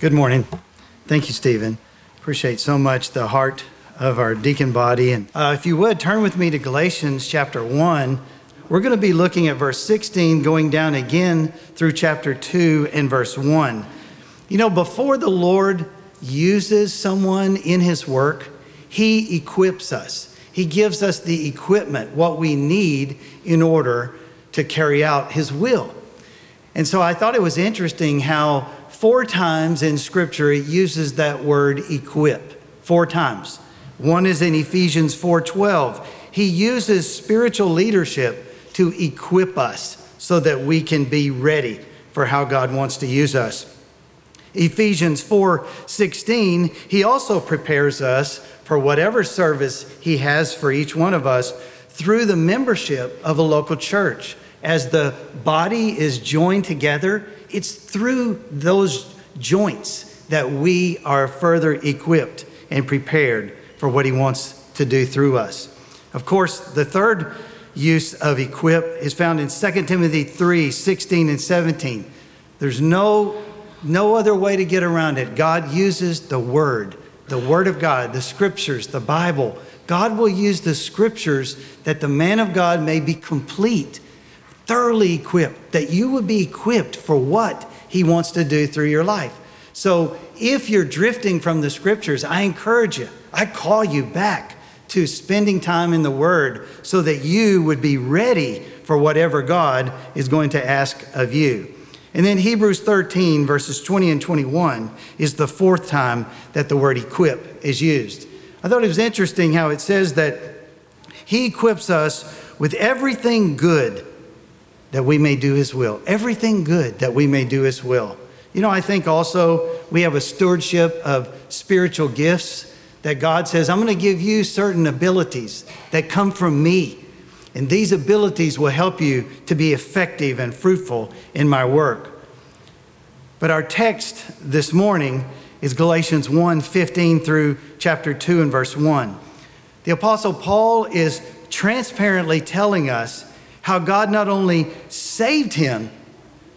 Good morning. Thank you, Stephen. Appreciate so much the heart of our deacon body. And uh, if you would, turn with me to Galatians chapter 1. We're going to be looking at verse 16, going down again through chapter 2 and verse 1. You know, before the Lord uses someone in his work, he equips us. He gives us the equipment, what we need in order to carry out his will. And so I thought it was interesting how four times in Scripture it uses that word equip. Four times. One is in Ephesians 4:12. He uses spiritual leadership to equip us so that we can be ready for how God wants to use us. Ephesians 4:16, he also prepares us for whatever service he has for each one of us through the membership of a local church. As the body is joined together, it's through those joints that we are further equipped and prepared for what He wants to do through us. Of course, the third use of equip is found in 2 Timothy 3 16 and 17. There's no, no other way to get around it. God uses the Word, the Word of God, the Scriptures, the Bible. God will use the Scriptures that the man of God may be complete thoroughly equipped, that you would be equipped for what He wants to do through your life. So if you're drifting from the scriptures, I encourage you, I call you back to spending time in the Word so that you would be ready for whatever God is going to ask of you. And then Hebrews 13, verses 20 and 21, is the fourth time that the word equip is used. I thought it was interesting how it says that He equips us with everything good that we may do His will. Everything good that we may do His will. You know, I think also we have a stewardship of spiritual gifts that God says, I'm going to give you certain abilities that come from me. And these abilities will help you to be effective and fruitful in my work. But our text this morning is Galatians 1 15 through chapter 2 and verse 1. The Apostle Paul is transparently telling us how God not only saved him,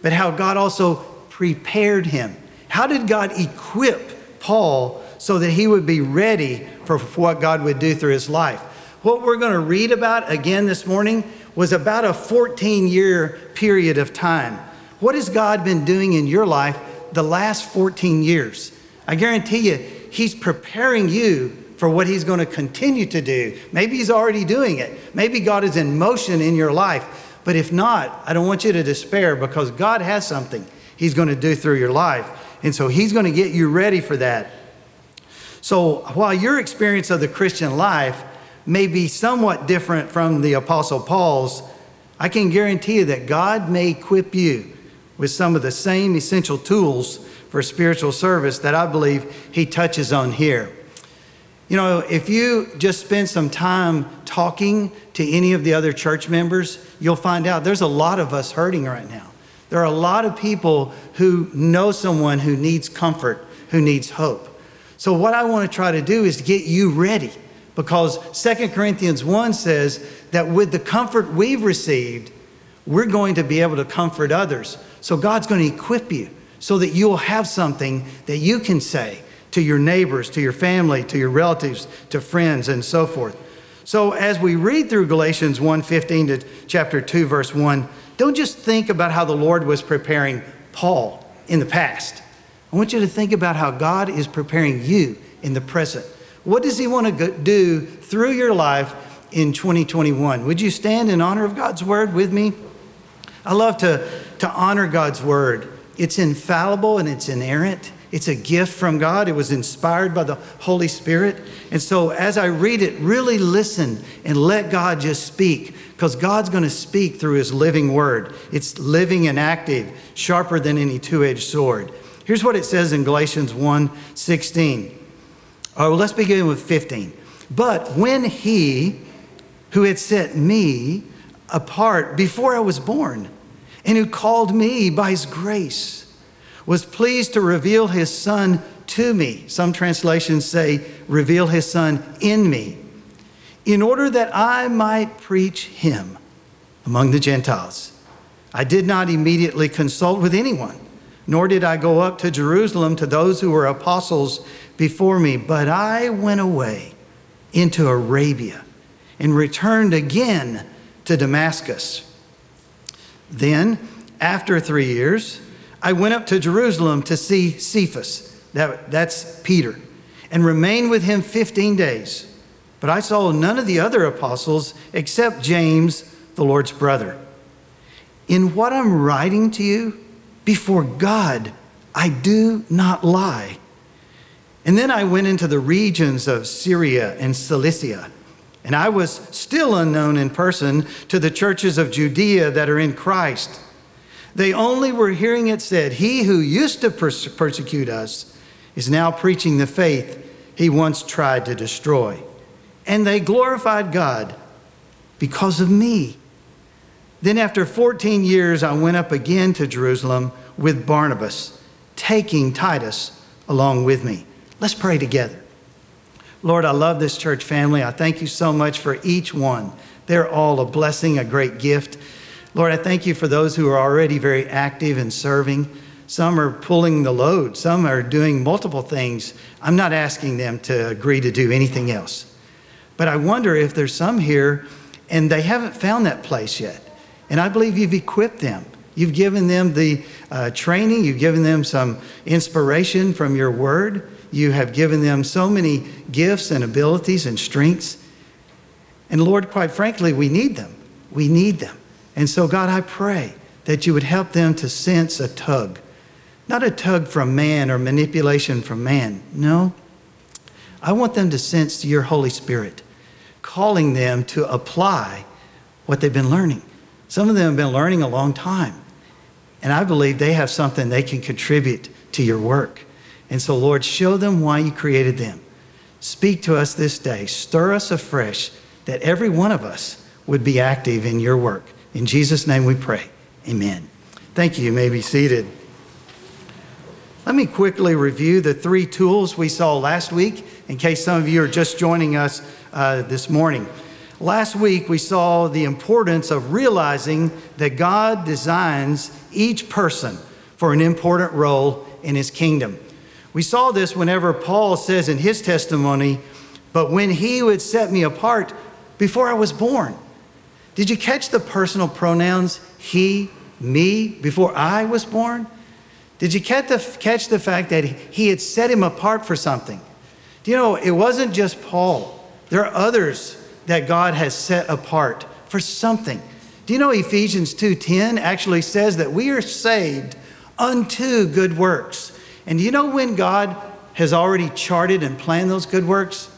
but how God also prepared him. How did God equip Paul so that he would be ready for what God would do through his life? What we're going to read about again this morning was about a 14 year period of time. What has God been doing in your life the last 14 years? I guarantee you, He's preparing you for what he's going to continue to do. Maybe he's already doing it. Maybe God is in motion in your life. But if not, I don't want you to despair because God has something he's going to do through your life. And so he's going to get you ready for that. So while your experience of the Christian life may be somewhat different from the Apostle Paul's, I can guarantee you that God may equip you with some of the same essential tools for spiritual service that I believe he touches on here. You know, if you just spend some time talking to any of the other church members, you'll find out there's a lot of us hurting right now. There are a lot of people who know someone who needs comfort, who needs hope. So, what I want to try to do is get you ready because 2 Corinthians 1 says that with the comfort we've received, we're going to be able to comfort others. So, God's going to equip you so that you'll have something that you can say to your neighbors, to your family, to your relatives, to friends, and so forth. So as we read through Galatians 1:15 to chapter 2 verse 1, don't just think about how the Lord was preparing Paul in the past. I want you to think about how God is preparing you in the present. What does he want to do through your life in 2021? Would you stand in honor of God's word with me? I love to, to honor God's word. It's infallible and it's inerrant. It's a gift from God. It was inspired by the Holy Spirit. And so as I read it, really listen and let God just speak because God's going to speak through his living word. It's living and active, sharper than any two-edged sword. Here's what it says in Galatians 1 16. well, let's begin with 15. But when he who had set me apart before I was born and who called me by his grace, was pleased to reveal his son to me. Some translations say, reveal his son in me, in order that I might preach him among the Gentiles. I did not immediately consult with anyone, nor did I go up to Jerusalem to those who were apostles before me, but I went away into Arabia and returned again to Damascus. Then, after three years, I went up to Jerusalem to see Cephas, that, that's Peter, and remained with him 15 days. But I saw none of the other apostles except James, the Lord's brother. In what I'm writing to you, before God, I do not lie. And then I went into the regions of Syria and Cilicia, and I was still unknown in person to the churches of Judea that are in Christ. They only were hearing it said, He who used to perse- persecute us is now preaching the faith he once tried to destroy. And they glorified God because of me. Then, after 14 years, I went up again to Jerusalem with Barnabas, taking Titus along with me. Let's pray together. Lord, I love this church family. I thank you so much for each one. They're all a blessing, a great gift. Lord, I thank you for those who are already very active and serving. Some are pulling the load, some are doing multiple things. I'm not asking them to agree to do anything else. But I wonder if there's some here and they haven't found that place yet. And I believe you've equipped them. You've given them the uh, training, you've given them some inspiration from your word. You have given them so many gifts and abilities and strengths. And Lord, quite frankly, we need them. We need them. And so, God, I pray that you would help them to sense a tug, not a tug from man or manipulation from man. No. I want them to sense your Holy Spirit calling them to apply what they've been learning. Some of them have been learning a long time. And I believe they have something they can contribute to your work. And so, Lord, show them why you created them. Speak to us this day. Stir us afresh that every one of us would be active in your work. In Jesus' name we pray. Amen. Thank you. You may be seated. Let me quickly review the three tools we saw last week in case some of you are just joining us uh, this morning. Last week, we saw the importance of realizing that God designs each person for an important role in his kingdom. We saw this whenever Paul says in his testimony, but when he would set me apart before I was born. Did you catch the personal pronouns he, me, before I was born? Did you catch the, catch the fact that he had set him apart for something? Do you know, it wasn't just Paul, there are others that God has set apart for something. Do you know Ephesians 2:10 actually says that we are saved unto good works. And do you know when God has already charted and planned those good works?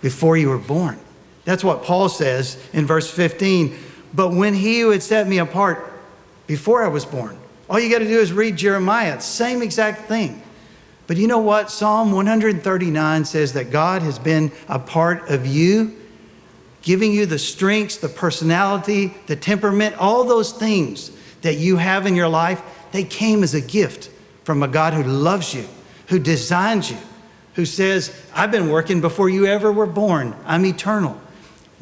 Before you were born. That's what Paul says in verse 15. But when he who had set me apart before I was born, all you got to do is read Jeremiah, same exact thing. But you know what? Psalm 139 says that God has been a part of you giving you the strengths, the personality, the temperament, all those things that you have in your life, they came as a gift from a God who loves you, who designed you, who says, I've been working before you ever were born. I'm eternal.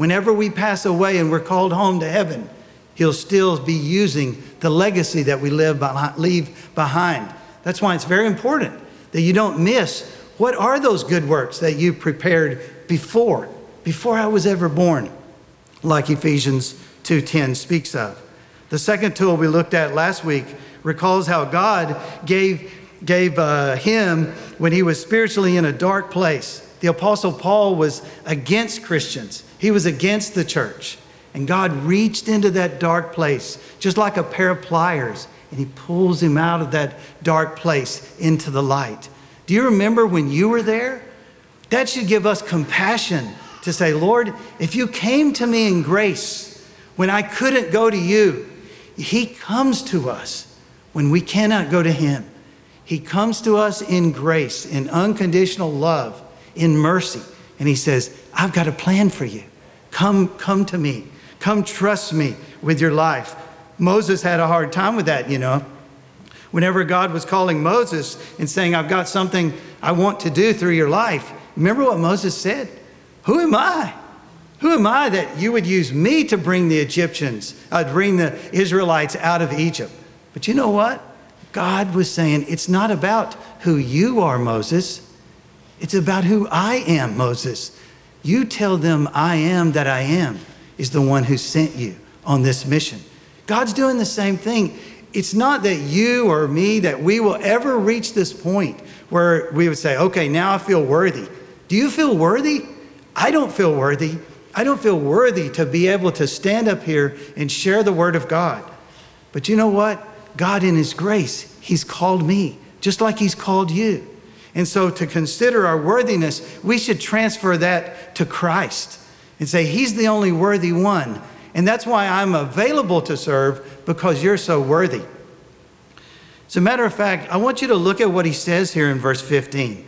Whenever we pass away and we're called home to heaven, He'll still be using the legacy that we live behind, leave behind. That's why it's very important that you don't miss what are those good works that you prepared before before I was ever born, like Ephesians 2:10 speaks of. The second tool we looked at last week recalls how God gave, gave uh, him when he was spiritually in a dark place. The Apostle Paul was against Christians, he was against the church. And God reached into that dark place, just like a pair of pliers, and he pulls him out of that dark place into the light. Do you remember when you were there? That should give us compassion to say, Lord, if you came to me in grace when I couldn't go to you, He comes to us when we cannot go to Him. He comes to us in grace, in unconditional love, in mercy. And He says, I've got a plan for you. Come, come to me. Come trust me with your life. Moses had a hard time with that, you know. Whenever God was calling Moses and saying, I've got something I want to do through your life, remember what Moses said? Who am I? Who am I that you would use me to bring the Egyptians, uh, bring the Israelites out of Egypt? But you know what? God was saying, It's not about who you are, Moses. It's about who I am, Moses. You tell them I am that I am is the one who sent you on this mission. God's doing the same thing. It's not that you or me that we will ever reach this point where we would say, okay, now I feel worthy. Do you feel worthy? I don't feel worthy. I don't feel worthy to be able to stand up here and share the word of God. But you know what? God, in His grace, He's called me, just like He's called you. And so, to consider our worthiness, we should transfer that to Christ and say, He's the only worthy one. And that's why I'm available to serve because you're so worthy. As a matter of fact, I want you to look at what he says here in verse 15.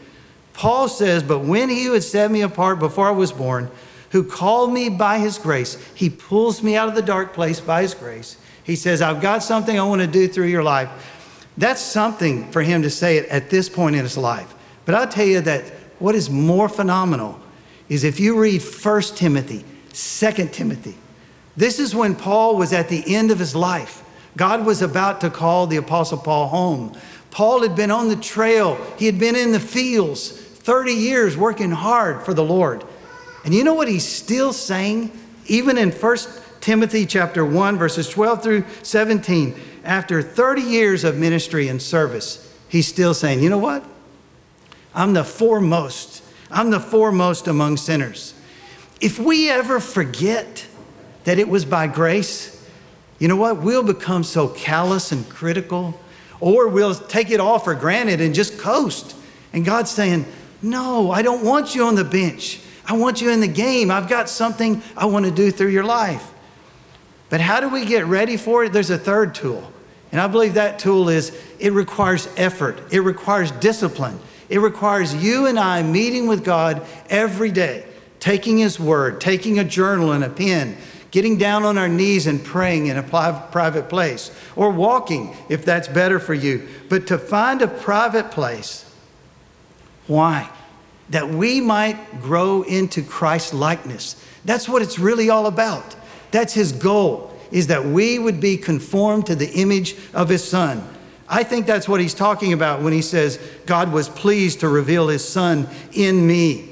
Paul says, But when he who had set me apart before I was born, who called me by his grace, he pulls me out of the dark place by his grace. He says, I've got something I want to do through your life. That's something for him to say it at this point in his life. But I'll tell you that what is more phenomenal is if you read 1 Timothy, 2 Timothy, this is when Paul was at the end of his life. God was about to call the Apostle Paul home. Paul had been on the trail, he had been in the fields 30 years working hard for the Lord. And you know what he's still saying? Even in 1 Timothy chapter 1 verses 12 through 17, after 30 years of ministry and service, he's still saying, "You know what? I'm the foremost. I'm the foremost among sinners." If we ever forget that it was by grace, you know what? We'll become so callous and critical, or we'll take it all for granted and just coast. And God's saying, No, I don't want you on the bench. I want you in the game. I've got something I want to do through your life. But how do we get ready for it? There's a third tool. And I believe that tool is it requires effort, it requires discipline, it requires you and I meeting with God every day, taking His word, taking a journal and a pen, getting down on our knees and praying in a private place, or walking if that's better for you. But to find a private place. Why? That we might grow into Christ likeness. That's what it's really all about. That's his goal, is that we would be conformed to the image of his son. I think that's what he's talking about when he says, God was pleased to reveal his son in me.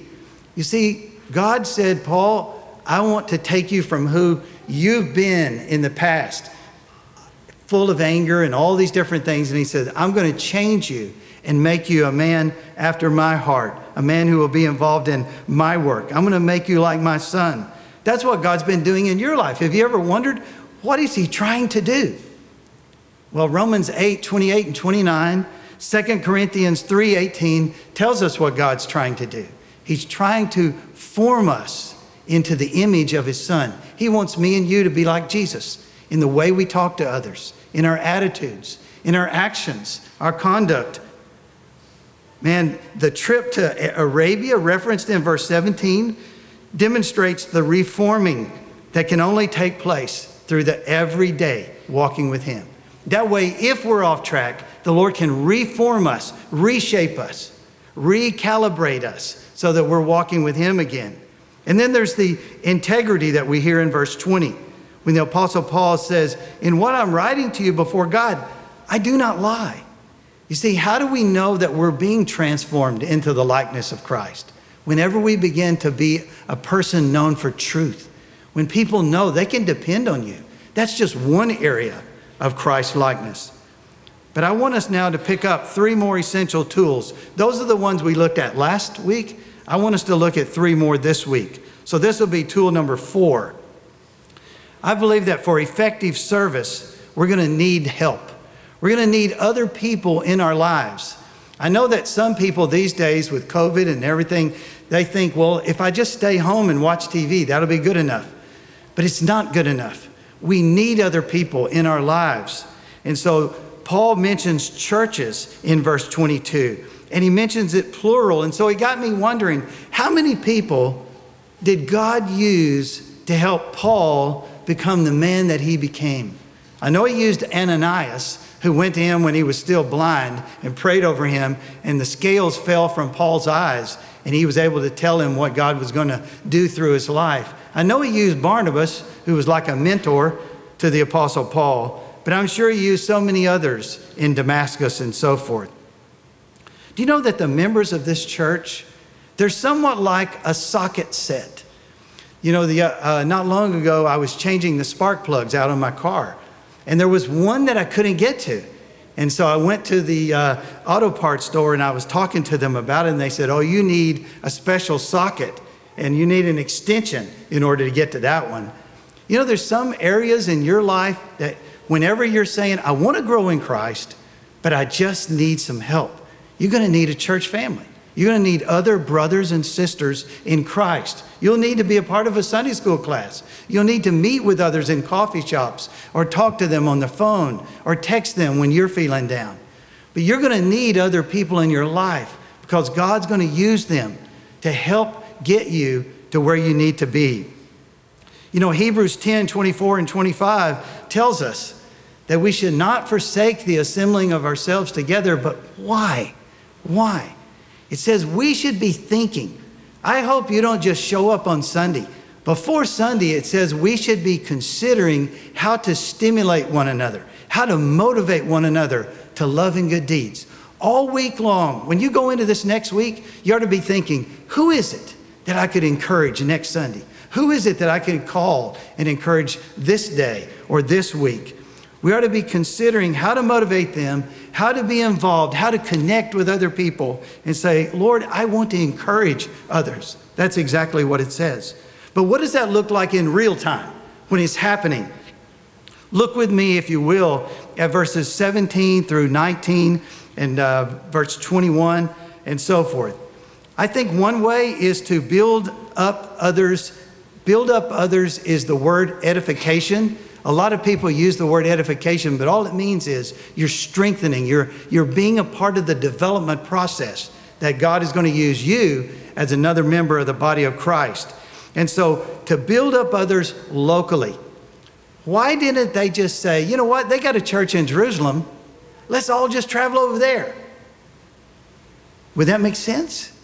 You see, God said, Paul, I want to take you from who you've been in the past, full of anger and all these different things. And he said, I'm going to change you and make you a man after my heart, a man who will be involved in my work. I'm going to make you like my son. That's what God's been doing in your life. Have you ever wondered, what is he trying to do? Well, Romans 8, 28 and 29, 2 Corinthians 3, 18 tells us what God's trying to do. He's trying to form us into the image of his son. He wants me and you to be like Jesus in the way we talk to others, in our attitudes, in our actions, our conduct. Man, the trip to Arabia, referenced in verse 17, demonstrates the reforming that can only take place through the everyday walking with Him. That way, if we're off track, the Lord can reform us, reshape us, recalibrate us so that we're walking with Him again. And then there's the integrity that we hear in verse 20 when the Apostle Paul says, In what I'm writing to you before God, I do not lie. You see, how do we know that we're being transformed into the likeness of Christ? Whenever we begin to be a person known for truth, when people know they can depend on you, that's just one area of Christ likeness. But I want us now to pick up three more essential tools. Those are the ones we looked at last week I want us to look at three more this week. So this will be tool number four. I believe that for effective service, we're going to need help. We're going to need other people in our lives. I know that some people these days with COVID and everything, they think, well, if I just stay home and watch TV, that'll be good enough. But it's not good enough. We need other people in our lives. And so Paul mentions churches in verse 22 and he mentions it plural. And so it got me wondering how many people did God use to help Paul become the man that he became? I know he used Ananias, who went to him when he was still blind and prayed over him, and the scales fell from Paul's eyes, and he was able to tell him what God was going to do through his life. I know he used Barnabas, who was like a mentor to the Apostle Paul, but I'm sure he used so many others in Damascus and so forth. Do you know that the members of this church, they're somewhat like a socket set? You know, the, uh, uh, not long ago, I was changing the spark plugs out on my car, and there was one that I couldn't get to. And so I went to the uh, auto parts store and I was talking to them about it, and they said, Oh, you need a special socket and you need an extension in order to get to that one. You know, there's some areas in your life that whenever you're saying, I want to grow in Christ, but I just need some help, you're going to need a church family. You're going to need other brothers and sisters in Christ. You'll need to be a part of a Sunday school class. You'll need to meet with others in coffee shops or talk to them on the phone or text them when you're feeling down. But you're going to need other people in your life because God's going to use them to help get you to where you need to be. You know, Hebrews 10 24 and 25 tells us that we should not forsake the assembling of ourselves together, but why? Why? It says we should be thinking. I hope you don't just show up on Sunday. Before Sunday, it says we should be considering how to stimulate one another, how to motivate one another to love and good deeds. All week long, when you go into this next week, you ought to be thinking, who is it that I could encourage next Sunday? Who is it that I could call and encourage this day or this week? We ought to be considering how to motivate them, how to be involved, how to connect with other people, and say, Lord, I want to encourage others. That's exactly what it says. But what does that look like in real time when it's happening? Look with me, if you will, at verses 17 through 19 and uh, verse 21 and so forth. I think one way is to build up others. Build up others is the word edification. A lot of people use the word edification, but all it means is you're strengthening, you're, you're being a part of the development process that God is going to use you as another member of the body of Christ. And so to build up others locally, why didn't they just say, you know what, they got a church in Jerusalem, let's all just travel over there? Would that make sense?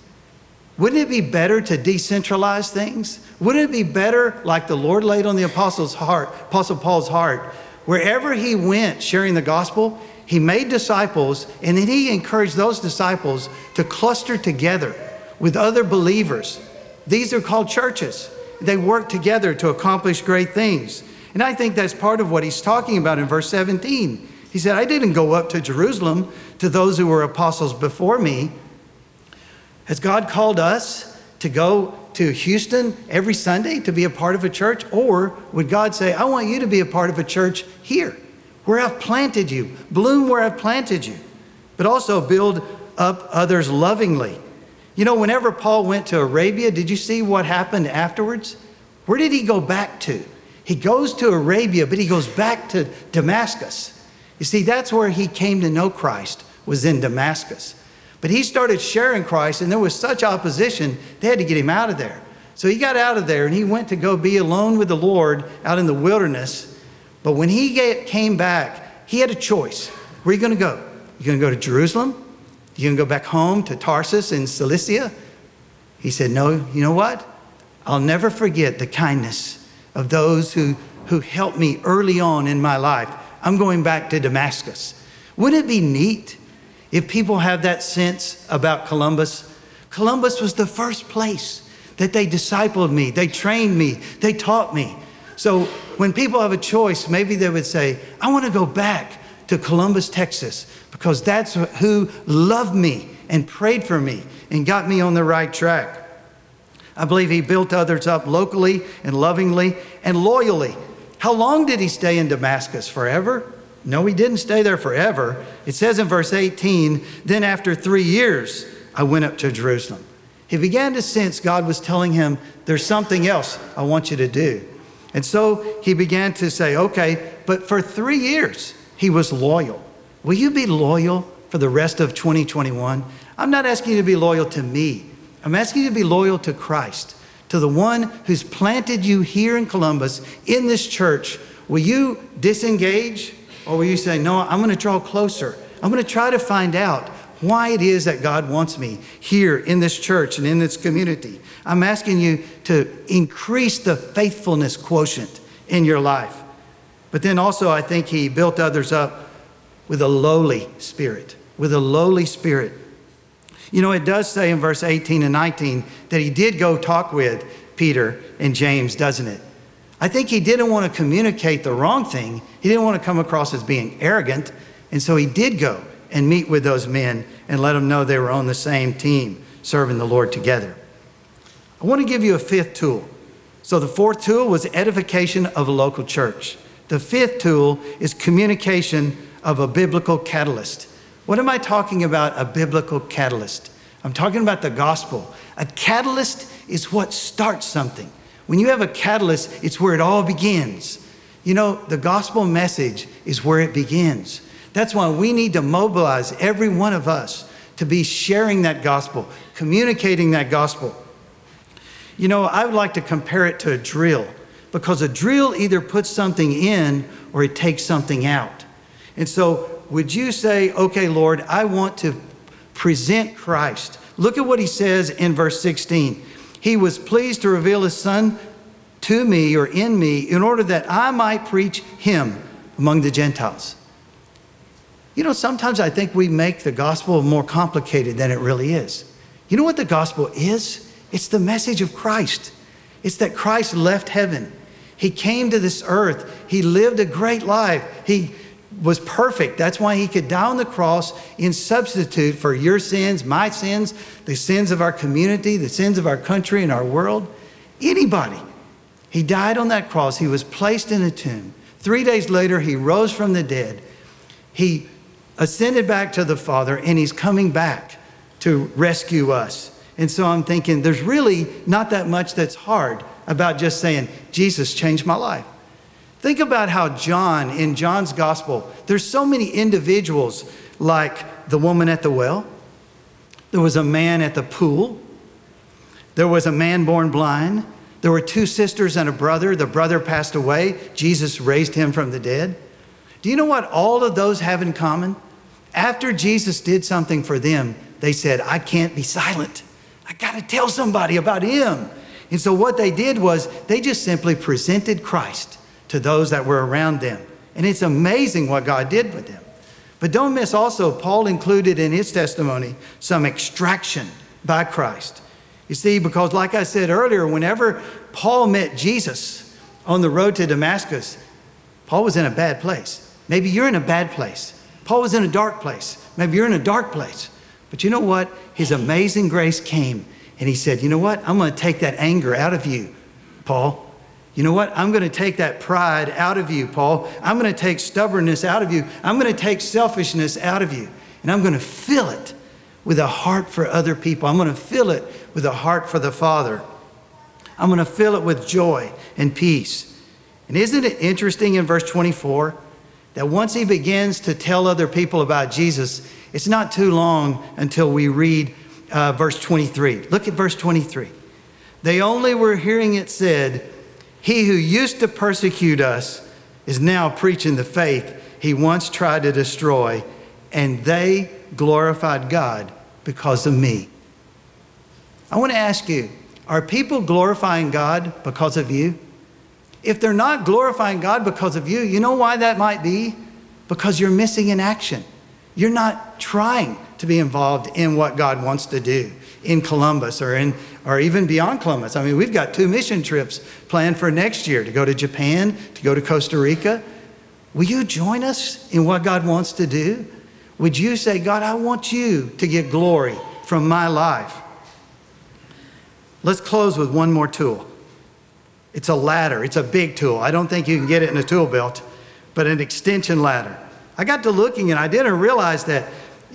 Wouldn't it be better to decentralize things? Wouldn't it be better, like the Lord laid on the apostle's heart, Apostle Paul's heart, wherever he went sharing the gospel, he made disciples, and then he encouraged those disciples to cluster together with other believers. These are called churches. They work together to accomplish great things. And I think that's part of what he's talking about in verse 17. He said, I didn't go up to Jerusalem to those who were apostles before me has God called us to go to Houston every Sunday to be a part of a church? Or would God say, I want you to be a part of a church here, where I've planted you, bloom where I've planted you, but also build up others lovingly? You know, whenever Paul went to Arabia, did you see what happened afterwards? Where did he go back to? He goes to Arabia, but he goes back to Damascus. You see, that's where he came to know Christ, was in Damascus. But he started sharing Christ, and there was such opposition, they had to get him out of there. So he got out of there and he went to go be alone with the Lord out in the wilderness. But when he came back, he had a choice. Where are you going to go? You going to go to Jerusalem? You going to go back home to Tarsus in Cilicia? He said, No, you know what? I'll never forget the kindness of those who, who helped me early on in my life. I'm going back to Damascus. Wouldn't it be neat if people have that sense about Columbus, Columbus was the first place that they discipled me, they trained me, they taught me. So when people have a choice, maybe they would say, I want to go back to Columbus, Texas, because that's who loved me and prayed for me and got me on the right track. I believe he built others up locally and lovingly and loyally. How long did he stay in Damascus? Forever? No, he didn't stay there forever. It says in verse 18, then after three years, I went up to Jerusalem. He began to sense God was telling him, There's something else I want you to do. And so he began to say, Okay, but for three years, he was loyal. Will you be loyal for the rest of 2021? I'm not asking you to be loyal to me, I'm asking you to be loyal to Christ, to the one who's planted you here in Columbus, in this church. Will you disengage? Or will you say, No, I'm going to draw closer? I'm going to try to find out why it is that God wants me here in this church and in this community. I'm asking you to increase the faithfulness quotient in your life. But then also, I think he built others up with a lowly spirit, with a lowly spirit. You know, it does say in verse 18 and 19 that he did go talk with Peter and James, doesn't it? I think he didn't want to communicate the wrong thing. He didn't want to come across as being arrogant. And so he did go and meet with those men and let them know they were on the same team, serving the Lord together. I want to give you a fifth tool. So the fourth tool was edification of a local church. The fifth tool is communication of a biblical catalyst. What am I talking about? A biblical catalyst. I'm talking about the gospel. A catalyst is what starts something. When you have a catalyst, it's where it all begins. You know, the gospel message is where it begins. That's why we need to mobilize every one of us to be sharing that gospel, communicating that gospel. You know, I would like to compare it to a drill because a drill either puts something in or it takes something out. And so, would you say, okay, Lord, I want to present Christ? Look at what he says in verse 16. He was pleased to reveal his son to me or in me in order that I might preach him among the Gentiles. You know, sometimes I think we make the gospel more complicated than it really is. You know what the gospel is? It's the message of Christ. It's that Christ left heaven. He came to this earth. He lived a great life. He was perfect. That's why he could die on the cross in substitute for your sins, my sins, the sins of our community, the sins of our country and our world. Anybody. He died on that cross. He was placed in a tomb. Three days later, he rose from the dead. He ascended back to the Father, and he's coming back to rescue us. And so I'm thinking there's really not that much that's hard about just saying, Jesus changed my life. Think about how John, in John's gospel, there's so many individuals like the woman at the well, there was a man at the pool, there was a man born blind, there were two sisters and a brother. The brother passed away, Jesus raised him from the dead. Do you know what all of those have in common? After Jesus did something for them, they said, I can't be silent. I got to tell somebody about him. And so what they did was they just simply presented Christ to those that were around them. And it's amazing what God did with them. But don't miss also, Paul included in his testimony some extraction by Christ. You see, because like I said earlier, whenever Paul met Jesus on the road to Damascus, Paul was in a bad place. Maybe you're in a bad place. Paul was in a dark place. Maybe you're in a dark place. But you know what? His amazing grace came and he said, You know what? I'm going to take that anger out of you, Paul. You know what? I'm going to take that pride out of you, Paul. I'm going to take stubbornness out of you. I'm going to take selfishness out of you. And I'm going to fill it with a heart for other people. I'm going to fill it with a heart for the Father. I'm going to fill it with joy and peace. And isn't it interesting in verse 24 that once he begins to tell other people about Jesus, it's not too long until we read uh, verse 23. Look at verse 23. They only were hearing it said, He who used to persecute us is now preaching the faith he once tried to destroy, and they glorified God because of me. I want to ask you are people glorifying God because of you? If they're not glorifying God because of you, you know why that might be? Because you're missing in action. You're not trying to be involved in what God wants to do in Columbus or in or even beyond Columbus. I mean, we've got two mission trips planned for next year to go to Japan, to go to Costa Rica. Will you join us in what God wants to do? Would you say, God, I want you to get glory from my life? Let's close with one more tool. It's a ladder, it's a big tool. I don't think you can get it in a tool belt, but an extension ladder. I got to looking and I didn't realize that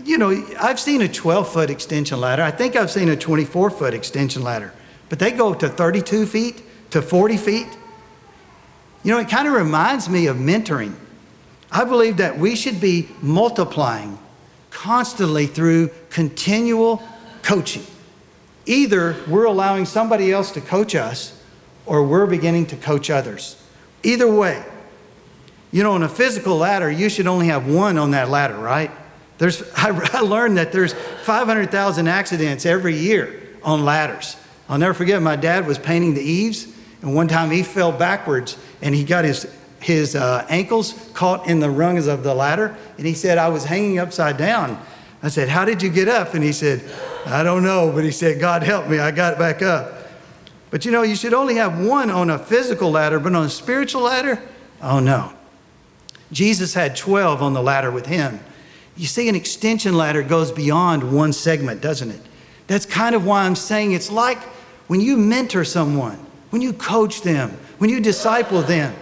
you know, I've seen a 12 foot extension ladder. I think I've seen a 24 foot extension ladder, but they go to 32 feet to 40 feet. You know, it kind of reminds me of mentoring. I believe that we should be multiplying constantly through continual coaching. Either we're allowing somebody else to coach us or we're beginning to coach others. Either way, you know, on a physical ladder, you should only have one on that ladder, right? There's, I, learned that there's 500,000 accidents every year on ladders. I'll never forget, my dad was painting the eaves, and one time he fell backwards and he got his his uh, ankles caught in the rungs of the ladder. And he said, I was hanging upside down. I said, How did you get up? And he said, I don't know. But he said, God help me. I got back up. But you know, you should only have one on a physical ladder, but on a spiritual ladder, oh no. Jesus had 12 on the ladder with him. You see, an extension ladder goes beyond one segment, doesn't it? That's kind of why I'm saying it's like when you mentor someone, when you coach them, when you disciple them,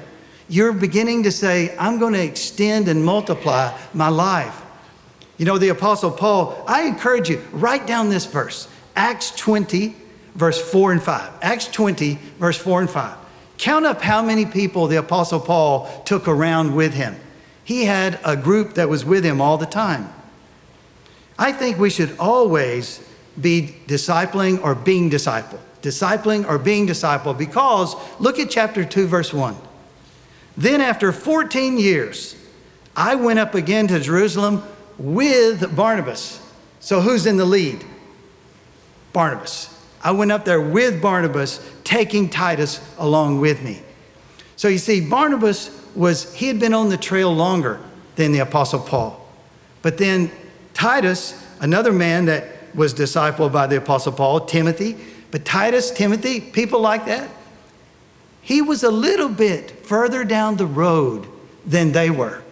you're beginning to say, I'm going to extend and multiply my life. You know, the Apostle Paul, I encourage you, write down this verse Acts 20, verse 4 and 5. Acts 20, verse 4 and 5. Count up how many people the Apostle Paul took around with him. He had a group that was with him all the time. I think we should always be discipling or being discipled. Discipling or being discipled because look at chapter 2, verse 1. Then, after 14 years, I went up again to Jerusalem with Barnabas. So, who's in the lead? Barnabas. I went up there with Barnabas, taking Titus along with me. So you see, Barnabas was, he had been on the trail longer than the Apostle Paul. But then Titus, another man that was discipled by the Apostle Paul, Timothy, but Titus, Timothy, people like that, he was a little bit further down the road than they were.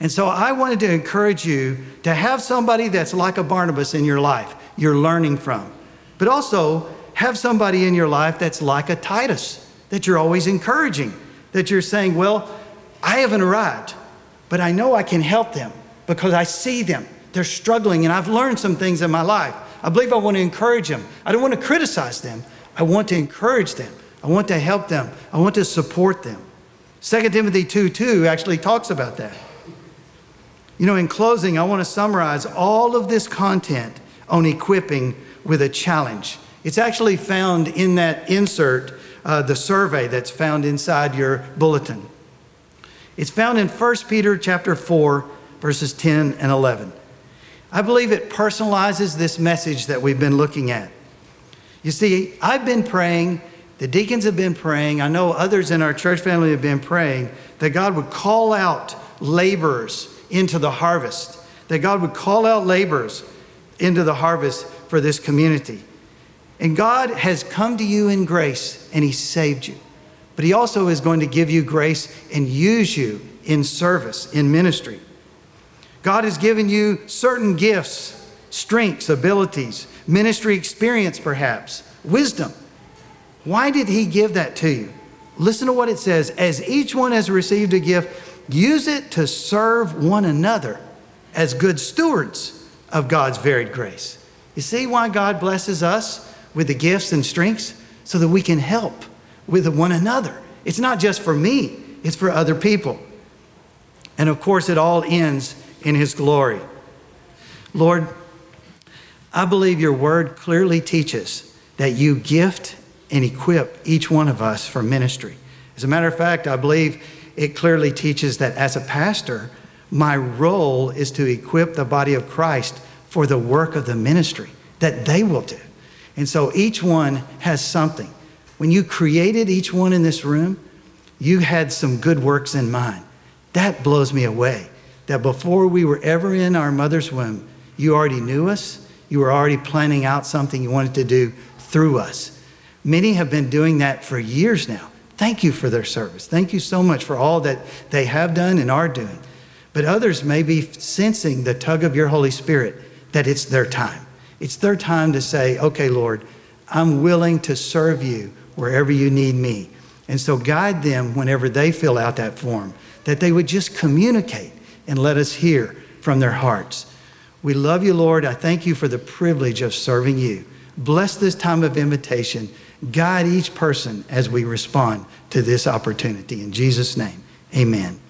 And so I wanted to encourage you to have somebody that's like a Barnabas in your life, you're learning from. But also have somebody in your life that's like a Titus, that you're always encouraging, that you're saying, Well, I haven't arrived, but I know I can help them because I see them. They're struggling, and I've learned some things in my life. I believe I want to encourage them. I don't want to criticize them, I want to encourage them. I want to help them. I want to support them. 2 Timothy 2 2 actually talks about that. You know, in closing, I want to summarize all of this content on equipping with a challenge. It's actually found in that insert, uh, the survey that's found inside your bulletin. It's found in 1 Peter chapter 4, verses 10 and 11. I believe it personalizes this message that we've been looking at. You see, I've been praying, the deacons have been praying, I know others in our church family have been praying that God would call out laborers into the harvest, that God would call out laborers into the harvest for this community. And God has come to you in grace and He saved you. But He also is going to give you grace and use you in service, in ministry. God has given you certain gifts, strengths, abilities, ministry experience, perhaps, wisdom. Why did He give that to you? Listen to what it says as each one has received a gift, use it to serve one another as good stewards of God's varied grace. You see why God blesses us with the gifts and strengths? So that we can help with one another. It's not just for me, it's for other people. And of course, it all ends in His glory. Lord, I believe your word clearly teaches that you gift and equip each one of us for ministry. As a matter of fact, I believe it clearly teaches that as a pastor, my role is to equip the body of Christ for the work of the ministry that they will do. And so each one has something. When you created each one in this room, you had some good works in mind. That blows me away. That before we were ever in our mother's womb, you already knew us. You were already planning out something you wanted to do through us. Many have been doing that for years now. Thank you for their service. Thank you so much for all that they have done and are doing. But others may be sensing the tug of your Holy Spirit that it's their time. It's their time to say, okay, Lord, I'm willing to serve you wherever you need me. And so guide them whenever they fill out that form, that they would just communicate and let us hear from their hearts. We love you, Lord. I thank you for the privilege of serving you. Bless this time of invitation. Guide each person as we respond to this opportunity. In Jesus' name, amen.